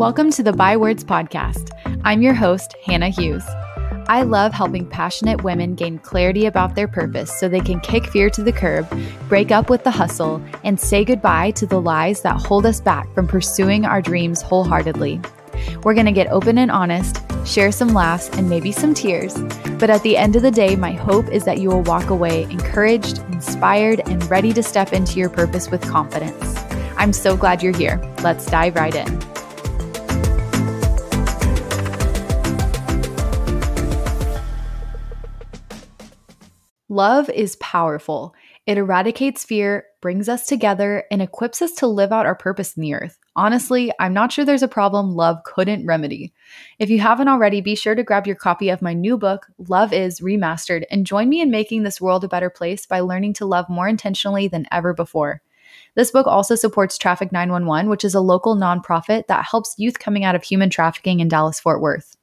Welcome to the Bywords podcast. I'm your host, Hannah Hughes. I love helping passionate women gain clarity about their purpose so they can kick fear to the curb, break up with the hustle, and say goodbye to the lies that hold us back from pursuing our dreams wholeheartedly. We're going to get open and honest, share some laughs, and maybe some tears. But at the end of the day, my hope is that you will walk away encouraged, inspired, and ready to step into your purpose with confidence. I'm so glad you're here. Let's dive right in. Love is powerful. It eradicates fear, brings us together, and equips us to live out our purpose in the earth. Honestly, I'm not sure there's a problem love couldn't remedy. If you haven't already, be sure to grab your copy of my new book, Love Is Remastered, and join me in making this world a better place by learning to love more intentionally than ever before. This book also supports Traffick911, which is a local nonprofit that helps youth coming out of human trafficking in Dallas Fort Worth.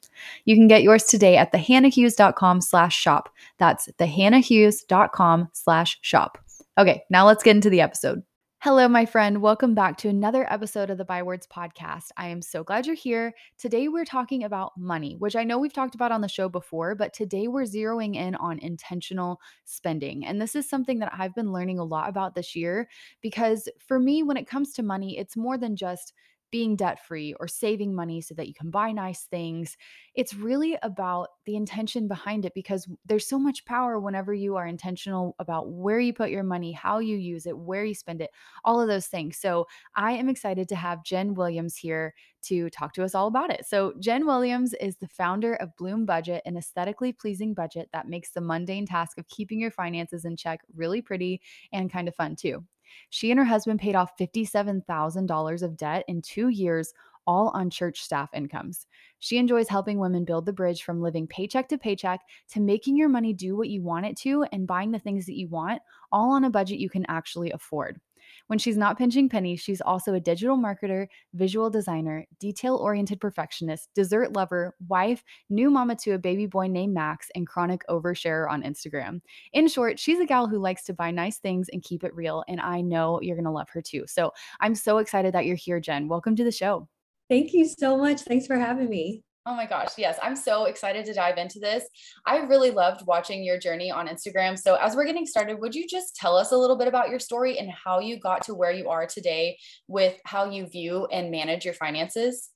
You can get yours today at thehannahhughes.com slash shop. That's thehannahhughes.com slash shop. Okay, now let's get into the episode. Hello, my friend. Welcome back to another episode of the Bywords podcast. I am so glad you're here. Today, we're talking about money, which I know we've talked about on the show before, but today we're zeroing in on intentional spending. And this is something that I've been learning a lot about this year because for me, when it comes to money, it's more than just being debt free or saving money so that you can buy nice things. It's really about the intention behind it because there's so much power whenever you are intentional about where you put your money, how you use it, where you spend it, all of those things. So I am excited to have Jen Williams here to talk to us all about it. So, Jen Williams is the founder of Bloom Budget, an aesthetically pleasing budget that makes the mundane task of keeping your finances in check really pretty and kind of fun too. She and her husband paid off $57,000 of debt in two years, all on church staff incomes. She enjoys helping women build the bridge from living paycheck to paycheck to making your money do what you want it to and buying the things that you want, all on a budget you can actually afford. When she's not pinching pennies, she's also a digital marketer, visual designer, detail oriented perfectionist, dessert lover, wife, new mama to a baby boy named Max, and chronic oversharer on Instagram. In short, she's a gal who likes to buy nice things and keep it real. And I know you're going to love her too. So I'm so excited that you're here, Jen. Welcome to the show. Thank you so much. Thanks for having me. Oh my gosh, yes. I'm so excited to dive into this. I really loved watching your journey on Instagram. So, as we're getting started, would you just tell us a little bit about your story and how you got to where you are today with how you view and manage your finances?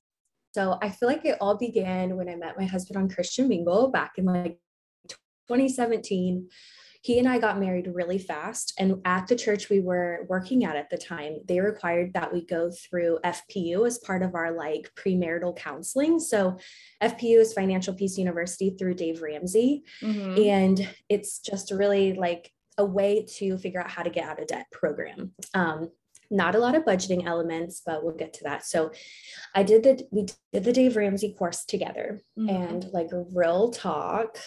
So, I feel like it all began when I met my husband on Christian Mingle back in like 2017 he and I got married really fast. And at the church we were working at at the time, they required that we go through FPU as part of our like premarital counseling. So FPU is Financial Peace University through Dave Ramsey. Mm-hmm. And it's just really like a way to figure out how to get out of debt program. Um, not a lot of budgeting elements, but we'll get to that. So I did the we did the Dave Ramsey course together mm-hmm. and like real talk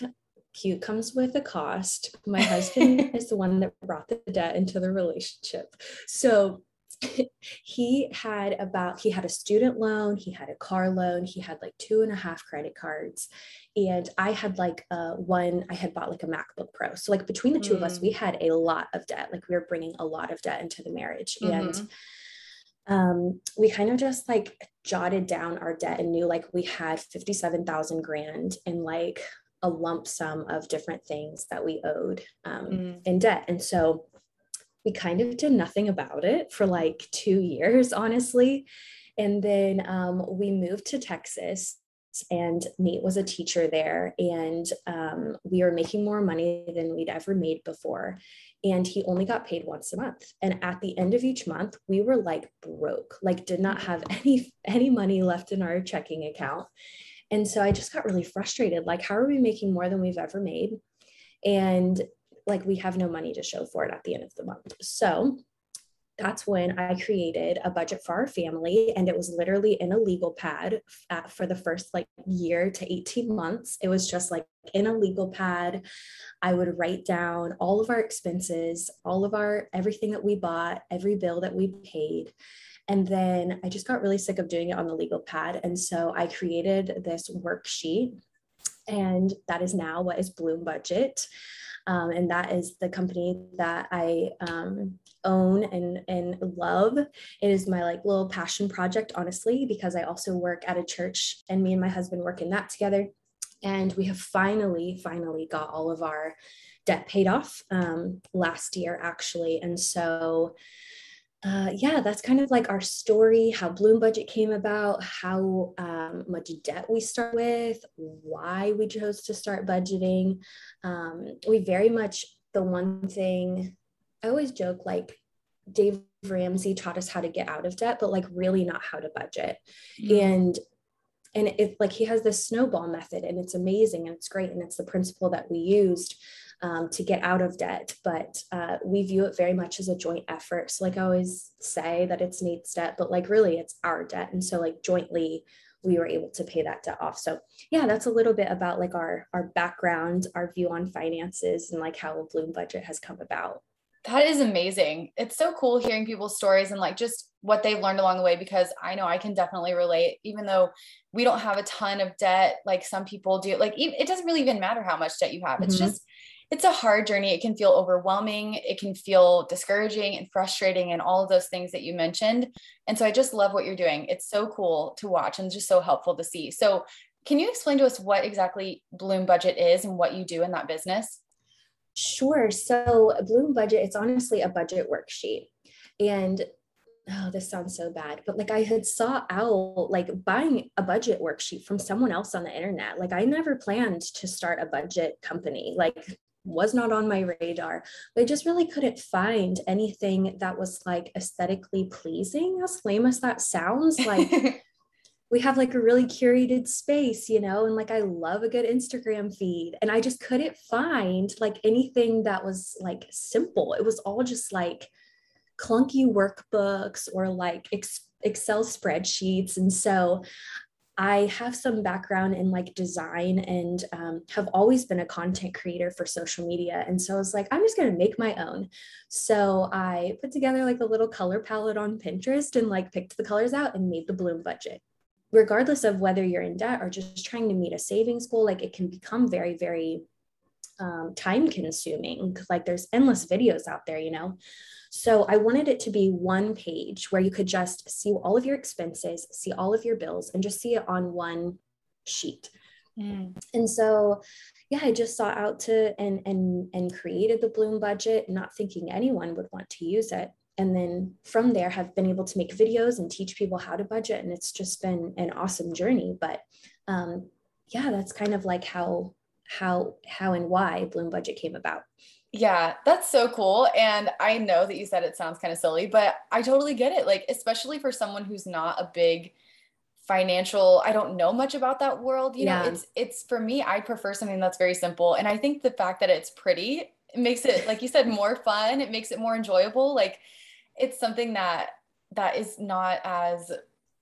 cute comes with a cost. My husband is the one that brought the debt into the relationship. So he had about he had a student loan he had a car loan he had like two and a half credit cards and i had like uh one i had bought like a macbook pro so like between the two mm. of us we mm. had a lot of debt like we were bringing a lot of debt into the marriage mm-hmm. and um we kind of just like jotted down our debt and knew like we had 57,000 grand in like a lump sum of different things that we owed um, mm. in debt. And so we kind of did nothing about it for like two years, honestly. And then um, we moved to Texas and Nate was a teacher there, and um, we were making more money than we'd ever made before. And he only got paid once a month. And at the end of each month, we were like broke, like did not have any any money left in our checking account. And so I just got really frustrated. Like, how are we making more than we've ever made? And like, we have no money to show for it at the end of the month. So that's when I created a budget for our family. And it was literally in a legal pad at, for the first like year to 18 months. It was just like in a legal pad. I would write down all of our expenses, all of our everything that we bought, every bill that we paid. And then I just got really sick of doing it on the legal pad. And so I created this worksheet, and that is now what is Bloom Budget. Um, and that is the company that I um, own and, and love. It is my like little passion project, honestly, because I also work at a church and me and my husband work in that together. And we have finally, finally got all of our debt paid off um, last year, actually. And so, uh, yeah, that's kind of like our story, how Bloom Budget came about, how um, much debt we start with, why we chose to start budgeting. Um, we very much, the one thing I always joke like Dave Ramsey taught us how to get out of debt, but like really not how to budget. Mm-hmm. And and it like he has this snowball method and it's amazing and it's great and it's the principle that we used um, to get out of debt, but uh, we view it very much as a joint effort. So, like I always say, that it's Nate's debt, but like really it's our debt. And so, like jointly, we were able to pay that debt off. So, yeah, that's a little bit about like our our background, our view on finances, and like how a Bloom budget has come about. That is amazing. It's so cool hearing people's stories and like just what they've learned along the way because I know I can definitely relate, even though we don't have a ton of debt like some people do. Like, it doesn't really even matter how much debt you have. It's mm-hmm. just it's a hard journey. It can feel overwhelming. It can feel discouraging and frustrating and all of those things that you mentioned. And so I just love what you're doing. It's so cool to watch and just so helpful to see. So can you explain to us what exactly Bloom Budget is and what you do in that business? Sure. So Bloom Budget, it's honestly a budget worksheet. And oh, this sounds so bad, but like I had saw out like buying a budget worksheet from someone else on the internet. Like I never planned to start a budget company. Like was not on my radar. But I just really couldn't find anything that was like aesthetically pleasing, as lame as that sounds. Like we have like a really curated space, you know, and like I love a good Instagram feed. And I just couldn't find like anything that was like simple. It was all just like clunky workbooks or like Excel spreadsheets. And so I have some background in like design and um, have always been a content creator for social media. And so I was like, I'm just going to make my own. So I put together like a little color palette on Pinterest and like picked the colors out and made the Bloom budget. Regardless of whether you're in debt or just trying to meet a savings goal, like it can become very, very um, time consuming. Like there's endless videos out there, you know? So I wanted it to be one page where you could just see all of your expenses, see all of your bills, and just see it on one sheet. Mm. And so, yeah, I just sought out to and and and created the Bloom budget, not thinking anyone would want to use it. And then from there, have been able to make videos and teach people how to budget, and it's just been an awesome journey. But um, yeah, that's kind of like how how how and why Bloom budget came about. Yeah, that's so cool. And I know that you said it sounds kind of silly, but I totally get it. Like, especially for someone who's not a big financial, I don't know much about that world. You yeah. know, it's it's for me, I prefer something that's very simple. And I think the fact that it's pretty it makes it, like you said, more fun. It makes it more enjoyable. Like it's something that that is not as,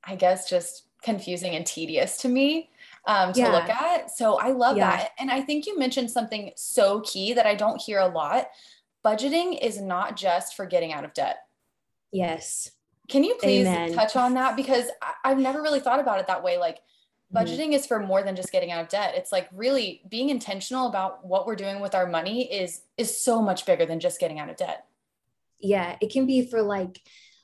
I guess, just confusing and tedious to me um, to yeah. look at. So I love yeah. that. And I think you mentioned something so key that I don't hear a lot. Budgeting is not just for getting out of debt. Yes. Can you please Amen. touch on that? Because I- have never really thought about it that way. Like, mm-hmm. budgeting mm-hmm. is for more than just getting out of debt. It's like really being intentional about what we're doing with our money is is so much bigger than just getting out of debt. Yeah, it can be for like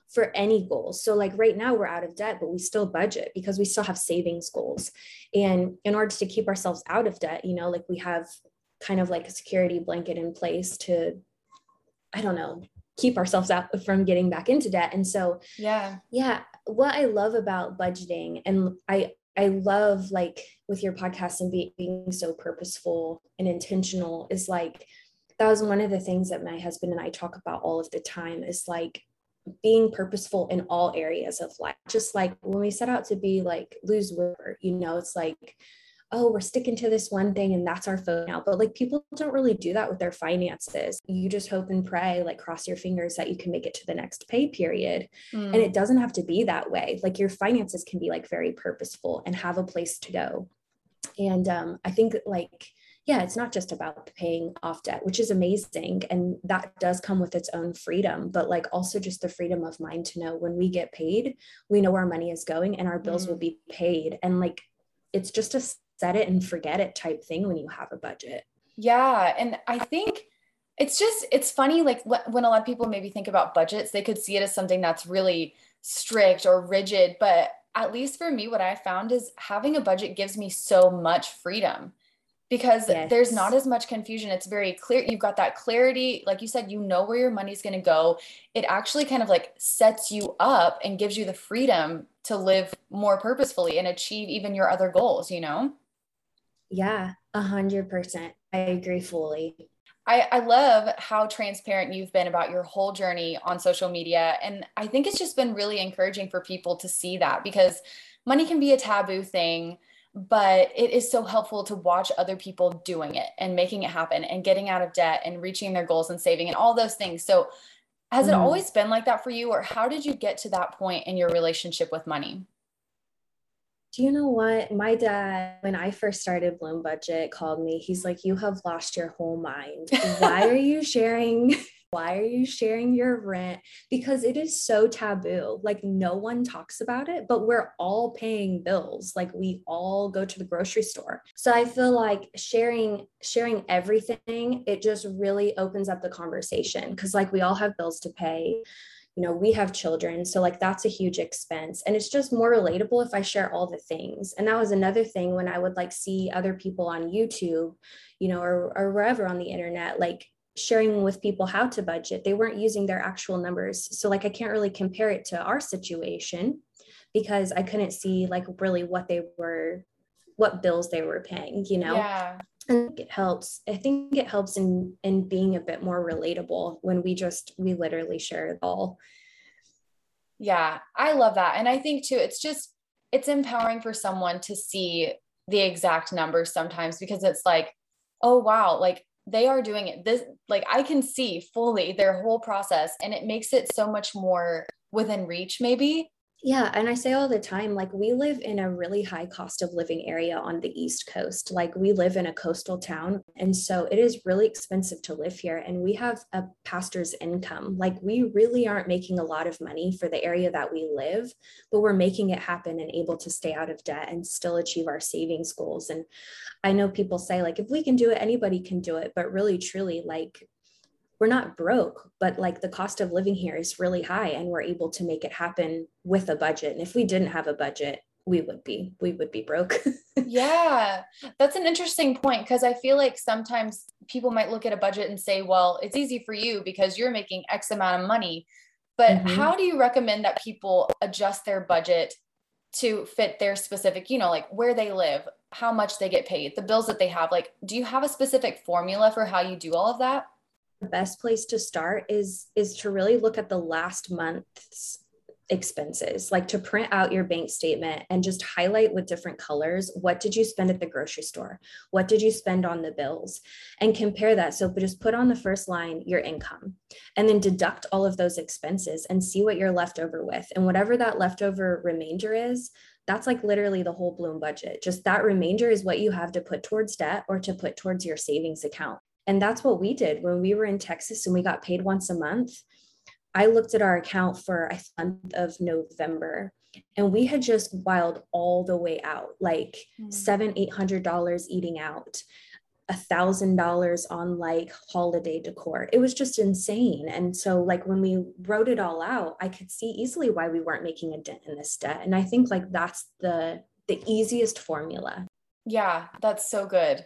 for any goals. So, like right now, we're out of debt, but we still budget because we still have savings goals. And in order to keep ourselves out of debt, you know, like we have kind of like a security blanket in place to, I don't know, keep ourselves out from getting back into debt. And so, yeah, yeah, what I love about budgeting, and I, I love like with your podcast and be, being so purposeful and intentional is like that was one of the things that my husband and I talk about all of the time is like being purposeful in all areas of life. Just like when we set out to be like lose weight, you know, it's like, oh, we're sticking to this one thing and that's our phone now. But like people don't really do that with their finances. You just hope and pray, like cross your fingers that you can make it to the next pay period. Mm. And it doesn't have to be that way. Like your finances can be like very purposeful and have a place to go. And um, I think like yeah, it's not just about paying off debt, which is amazing. And that does come with its own freedom, but like also just the freedom of mind to know when we get paid, we know where our money is going and our bills mm. will be paid. And like it's just a set it and forget it type thing when you have a budget. Yeah. And I think It's just, it's funny, like when a lot of people maybe think about budgets, they could see it as something that's really strict or rigid. But at least for me, what I found is having a budget gives me so much freedom because yes. there's not as much confusion. It's very clear. You've got that clarity. Like you said, you know where your money's going to go. It actually kind of like sets you up and gives you the freedom to live more purposefully and achieve even your other goals, you know? Yeah, a hundred percent. I agree fully. I, I love how transparent you've been about your whole journey on social media. And I think it's just been really encouraging for people to see that because money can be a taboo thing but it is so helpful to watch other people doing it and making it happen and getting out of debt and reaching their goals and saving and all those things. So, has mm. it always been like that for you, or how did you get to that point in your relationship with money? Do you know what? My dad, when I first started Bloom Budget, called me. He's like, You have lost your whole mind. Why are you sharing why are you sharing your rent? Because it is so taboo. Like no one talks about it, but we're all paying bills. Like we all go to the grocery store. So I feel like sharing sharing everything, it just really opens up the conversation cuz like we all have bills to pay you know we have children so like that's a huge expense and it's just more relatable if i share all the things and that was another thing when i would like see other people on youtube you know or, or wherever on the internet like sharing with people how to budget they weren't using their actual numbers. So like i can't really compare it to our situation because i couldn't see like really what they were what bills they were paying you know? Yeah. And it helps i think it helps in in being a bit more relatable when we just we literally share it all. Yeah i love that. And i think too it's just it's empowering for someone to see the exact numbers sometimes because it's like oh wow like they are doing it. This like i can see fully their whole process and it makes it so much more within reach maybe yeah. And I say all the time, like, we live in a really high cost of living area on the East Coast. Like, we live in a coastal town. And so it is really expensive to live here. And we have a pastor's income. Like, we really aren't making a lot of money for the area that we live, but we're making it happen and able to stay out of debt and still achieve our savings goals. And I know people say, like, if we can do it, anybody can do it. But really, truly, like, we're not broke, but like the cost of living here is really high and we're able to make it happen with a budget. And if we didn't have a budget, we would be we would be broke. yeah. That's an interesting point because I feel like sometimes people might look at a budget and say, well, it's easy for you because you're making X amount of money. But mm-hmm. how do you recommend that people adjust their budget to fit their specific, you know, like where they live, how much they get paid, the bills that they have? Like, do you have a specific formula for how you do all of that? The best place to start is is to really look at the last month's expenses like to print out your bank statement and just highlight with different colors what did you spend at the grocery store? What did you spend on the bills? And compare that. So just put on the first line your income and then deduct all of those expenses and see what you're left over with. And whatever that leftover remainder is that's like literally the whole bloom budget. Just that remainder is what you have to put towards debt or to put towards your savings account and that's what we did when we were in Texas and we got paid once a month. I looked at our account for a month of November and we had just wild all the way out, like mm. seven, eight hundred dollars eating out, a thousand dollars on like holiday decor. It was just insane. And so like when we wrote it all out, I could see easily why we weren't making a dent in this debt. And I think like that's the the easiest formula. Yeah, that's so good.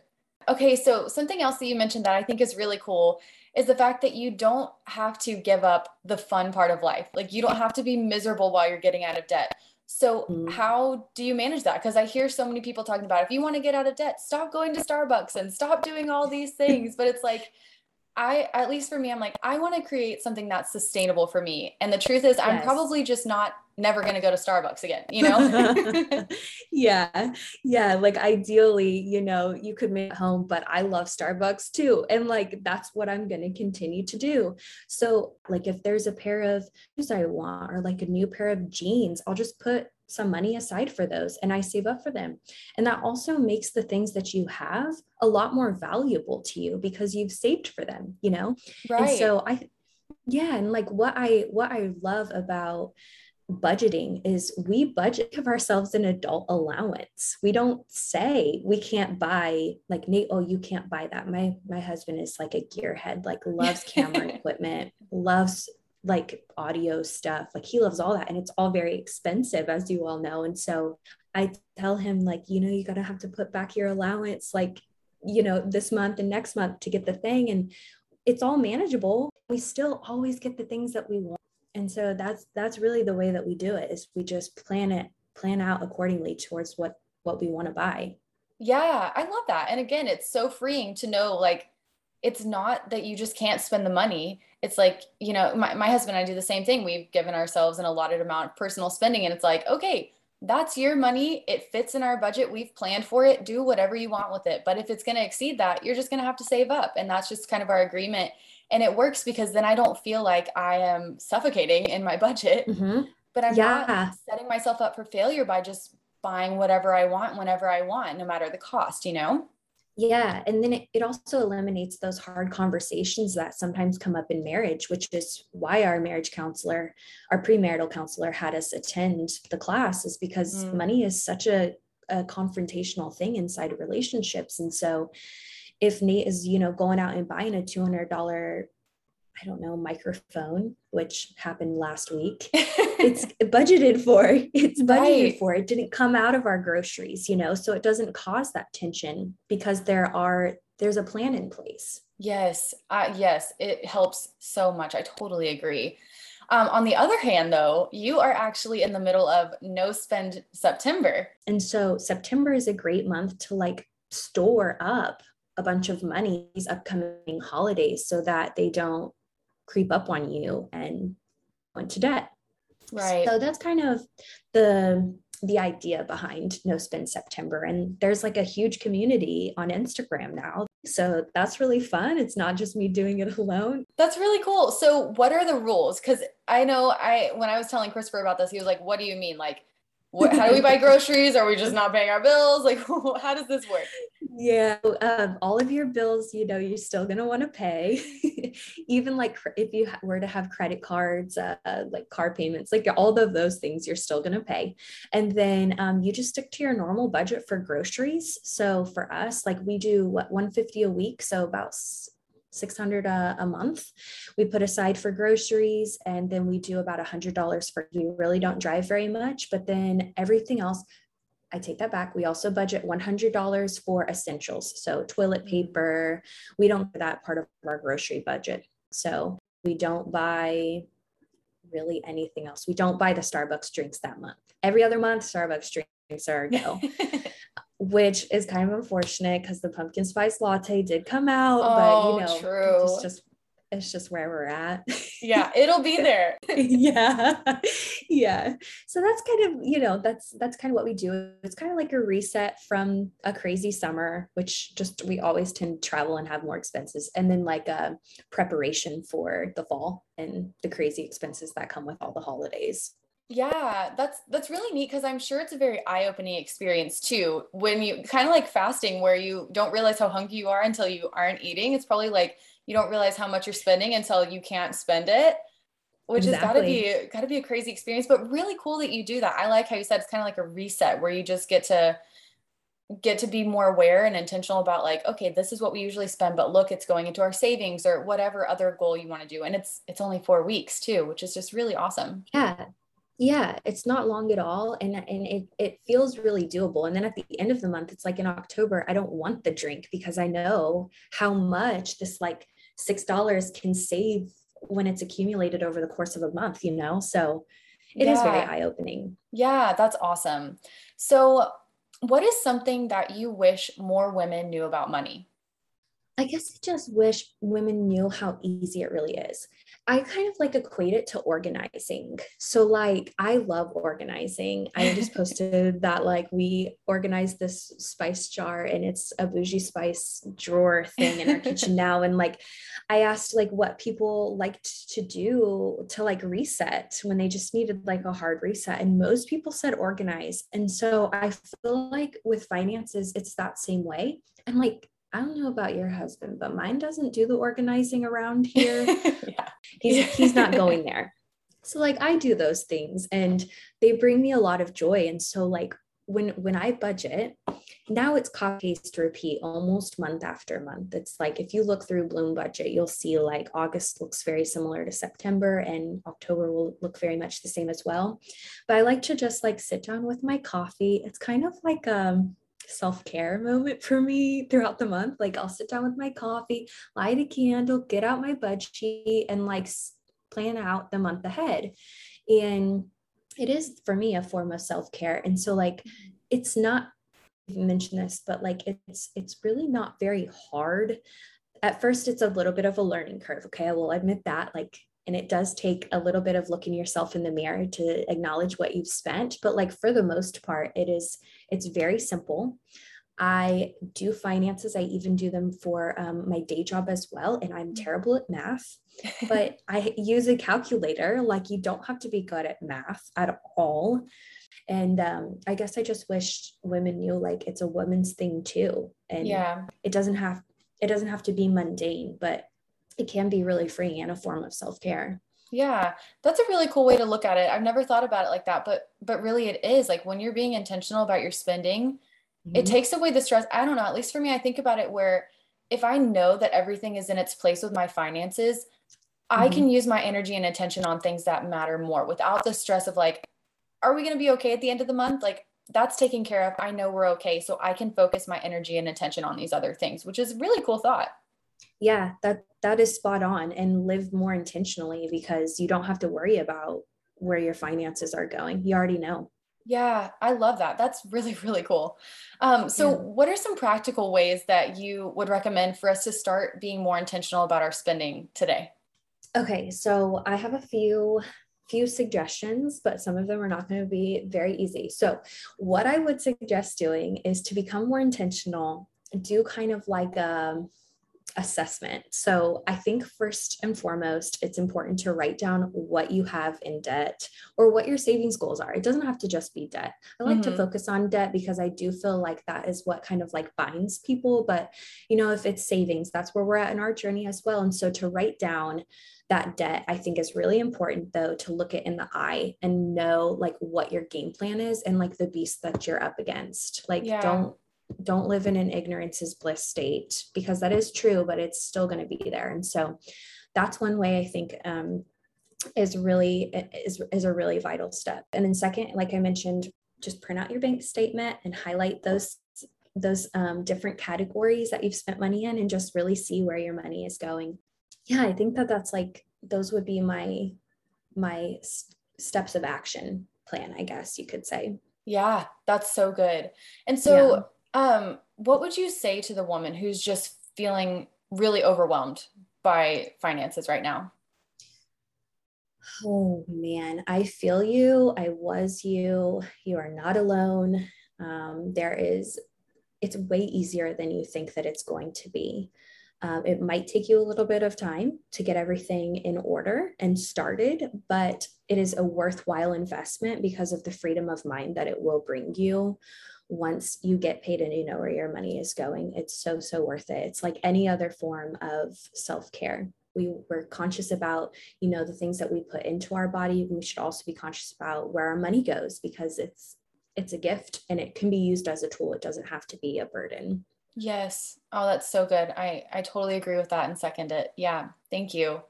Okay, so something else that you mentioned that I think is really cool is the fact that you don't have to give up the fun part of life. Like you don't have to be miserable while you're getting out of debt. So mm-hmm. how do you manage that? Because I hear so many people talking about if you want to get out of debt, stop going to Starbucks and stop doing all these things. but it's like I at least for me, I'm like, I want to create something that's sustainable for me. And the truth is, yes. I'm probably just not never going to go to Starbucks again, you know? yeah. Yeah. Like ideally, you know, you could make it home, but I love Starbucks too. And like that's what I'm going to continue to do. So, like, if there's a pair of shoes I want or like a new pair of jeans, I'll just put some money aside for those and I save up for them. And that also makes the things that you have a lot more valuable to you because you've saved for them, you know? Right. And so I yeah, and like what I what I love about budgeting is we budget give ourselves an adult allowance. We don't say we can't buy like Nate, oh, you can't buy that. My my husband is like a gearhead, like loves camera equipment, loves like audio stuff. Like he loves all that. And it's all very expensive, as you all know. And so I tell him, like, you know, you gotta have to put back your allowance, like, you know, this month and next month to get the thing. And it's all manageable. We still always get the things that we want and so that's that's really the way that we do it is we just plan it plan out accordingly towards what what we want to buy. Yeah i love that. And again it's so freeing to know like it's not that you just can't spend the money. It's like you know my, my husband and i do the same thing. We've given ourselves an allotted amount of personal spending and it's like okay that's your money. It fits in our budget. We've planned for it. Do whatever you want with it. But if it's going to exceed that you're just going to have to save up. And that's just kind of our agreement and it works because then I don't feel like I am suffocating in my budget, mm-hmm. but I'm yeah. not setting myself up for failure by just buying whatever I want whenever I want, no matter the cost, you know? Yeah. And then it, it also eliminates those hard conversations that sometimes come up in marriage, which is why our marriage counselor, our premarital counselor had us attend the class, is because mm. money is such a, a confrontational thing inside of relationships. And so if Nate is, you know, going out and buying a $200 I don't know, microphone, which happened last week. it's budgeted for. It's budgeted right. for. It didn't come out of our groceries, you know, so it doesn't cause that tension because there are there's a plan in place. Yes, uh, yes, it helps so much. I totally agree. Um, on the other hand, though, you are actually in the middle of no spend September, and so September is a great month to like store up a bunch of money these upcoming holidays so that they don't creep up on you and go into debt. Right. So that's kind of the the idea behind No Spend September. And there's like a huge community on Instagram now. So that's really fun. It's not just me doing it alone. That's really cool. So what are the rules? Because I know I when I was telling Christopher about this, he was like, What do you mean? Like what, how do we buy groceries? Are we just not paying our bills? Like, how does this work? Yeah, um, all of your bills, you know, you're still going to want to pay. Even like if you were to have credit cards, uh, like car payments, like all of those things, you're still going to pay. And then um, you just stick to your normal budget for groceries. So for us, like we do what 150 a week, so about 600 a, a month we put aside for groceries and then we do about $100 for we really don't drive very much but then everything else I take that back. We also budget $100 for essentials. So, toilet mm. paper, we don't that part of our grocery budget. So, we don't buy really anything else. We don't buy the Starbucks drinks that month. Every other month, Starbucks drinks are go. which is kind of unfortunate because the pumpkin spice latte did come out, oh, but you oh, know, true. it's just it's just where we're at. yeah, it'll be there. yeah. Yeah. So that's kind of, you know, that's that's kind of what we do. It's kind of like a reset from a crazy summer, which just we always tend to travel and have more expenses, and then like a preparation for the fall and the crazy expenses that come with all the holidays. Yeah, that's that's really neat because I'm sure it's a very eye-opening experience too. When you kind of like fasting where you don't realize how hungry you are until you aren't eating. It's probably like you don't realize how much you're spending until you can't spend it, which exactly. has got to be got to be a crazy experience, but really cool that you do that. I like how you said it's kind of like a reset where you just get to get to be more aware and intentional about like okay this is what we usually spend but look it's going into our savings or whatever other goal you want to do and it's it's only 4 weeks too which is just really awesome yeah yeah it's not long at all and and it, it feels really doable and then at the end of the month it's like in october i don't want the drink because i know how much this like six dollars can save when it's accumulated over the course of a month you know? So it yeah. is very eye-opening. Yeah that's awesome. So what is something that you wish more women knew about money I guess I just wish women knew how easy it really is. I kind of like equate it to organizing. So like I love organizing. I just posted that like we organized this spice jar and it's a bougie spice drawer thing in our kitchen now. And like I asked like what people liked to do to like reset when they just needed like a hard reset. And most people said organize. And so I feel like with finances, it's that same way. And like I don't know about your husband, but mine doesn't do the organizing around here. yeah. He's he's not going there. So like I do those things and they bring me a lot of joy. And so like when when I budget, now it's copy paste repeat almost month after month. It's like if you look through Bloom budget, you'll see like August looks very similar to September and October will look very much the same as well. But I like to just like sit down with my coffee. It's kind of like um self-care moment for me throughout the month. Like I'll sit down with my coffee, light a candle, get out my budget and like plan out the month ahead. And it is for me a form of self-care. And so like mm-hmm. it's not mention this, but like it's it's really not very hard. At first, it's a little bit of a learning curve. Okay, I will admit that. Like and it does take a little bit of looking yourself in the mirror to acknowledge what you've spent but like for the most part it is it's very simple I do finances. I even do them for um, my day job as well. And I'm mm. terrible at math, but I use a calculator. Like, you don't have to be good at math at all. And um, I guess I just wish women knew like it's a woman's thing too. And yeah, it doesn't have it doesn't have to be mundane, but it can be really freeing and a form of self-care. Yeah, that's a really cool way to look at it. I've never thought about it like that, but but really it is like when you're being intentional about your spending, mm-hmm. it takes away the stress. I don't know, at least for me, I think about it where if I know that everything is in its place with my finances, mm-hmm. I can use my energy and attention on things that matter more without the stress of like, are we going to be okay at the end of the month? Like, that's taken care of. I know we're okay. So I can focus my energy and attention on these other things, which is really cool thought. Yeah, that that is spot on and live more intentionally because you don't have to worry about where your finances are going. You already know. Yeah, I love that. That's really, really cool. Um, so, yeah. what are some practical ways that you would recommend for us to start being more intentional about our spending today? Okay, so I have a few few suggestions, but some of them are not going to be very easy. So, what I would suggest doing is to become more intentional, do kind of like a um, assessment. So I think first and foremost, it's important to write down what you have in debt or what your savings goals are. It doesn't have to just be debt. I like mm-hmm. to focus on debt because I do feel like that is what kind of like binds people. But, you know, if it's savings, that's where we're at in our journey as well. And so to write down that debt, I think is really important though to look it in the eye and know like what your game plan is and like the beast that you're up against. Like, yeah. don't don't live in an ignorance is bliss state because that is true, but it's still going to be there. And so that's one way I think um, is really is, is a really vital step. And then second, like I mentioned, just print out your bank statement and highlight those those um, different categories that you've spent money in and just really see where your money is going. Yeah, I think that that's like those would be my my steps of action plan, I guess you could say. Yeah, that's so good. And so um, what would you say to the woman who's just feeling really overwhelmed by finances right now? Oh man, I feel you. I was you. You are not alone. Um, there is, it's way easier than you think that it's going to be. Um, it might take you a little bit of time to get everything in order and started, but it is a worthwhile investment because of the freedom of mind that it will bring you once you get paid and you know where your money is going it's so so worth it. It's like any other form of self-care. We were conscious about you know the things that we put into our body. We should also be conscious about where our money goes because it's it's a gift and it can be used as a tool. It doesn't have to be a burden. Yes. Oh that's so good. I i totally agree with that and second it. Yeah. Thank you.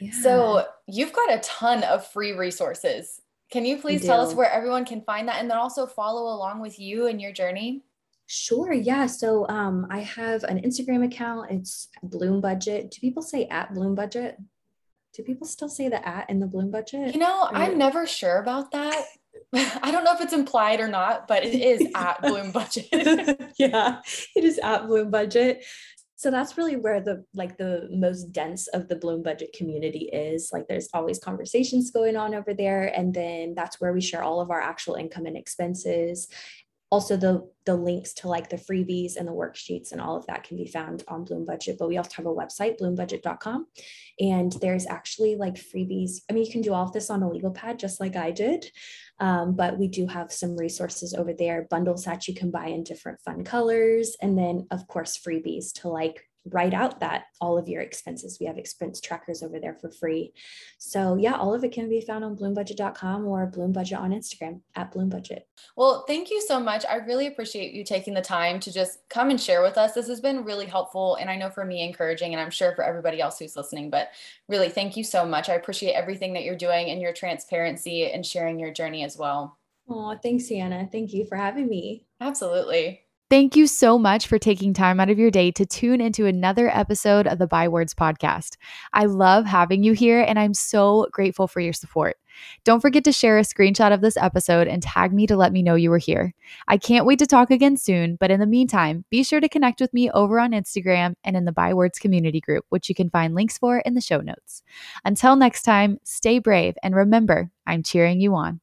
Yeah. so you've got a ton of free resources can you please tell us where everyone can find that and then also follow along with you and your journey? Sure. Yeah. So um, I have an Instagram account. It's Bloom Budget. Do people say at Bloom Budget? Do people still say the at in the Bloom Budget? You know, or... I'm never sure about that. I don't know if it's implied or not, but it is at Bloom Budget. yeah, it is at Bloom Budget so that's really where the like the most dense of the bloom budget community is. Like there's always conversations going on over there and then that's where we share all of our actual income and expenses. Also the the links to like the freebies and the worksheets and all of that can be found on bloom budget but we also have a website bloombudget.com and there's actually like freebies. I mean you can do all of this on a legal pad just like i did um, but we do have some resources over there, bundles that you can buy in different fun colors. And then, of course, freebies to like write out that all of your expenses. We have expense trackers over there for free. So yeah, all of it can be found on bloombudget.com or bloombudget on Instagram at bloombudget. Well, thank you so much. I really appreciate you taking the time to just come and share with us. This has been really helpful and I know for me encouraging and I'm sure for everybody else who's listening, but really thank you so much. I appreciate everything that you're doing and your transparency and sharing your journey as well. Oh, thanks, Hannah. Thank you for having me. Absolutely. Thank you so much for taking time out of your day to tune into another episode of the Bywords podcast. I love having you here and I'm so grateful for your support. Don't forget to share a screenshot of this episode and tag me to let me know you were here. I can't wait to talk again soon, but in the meantime, be sure to connect with me over on Instagram and in the Bywords community group, which you can find links for in the show notes. Until next time, stay brave and remember, I'm cheering you on.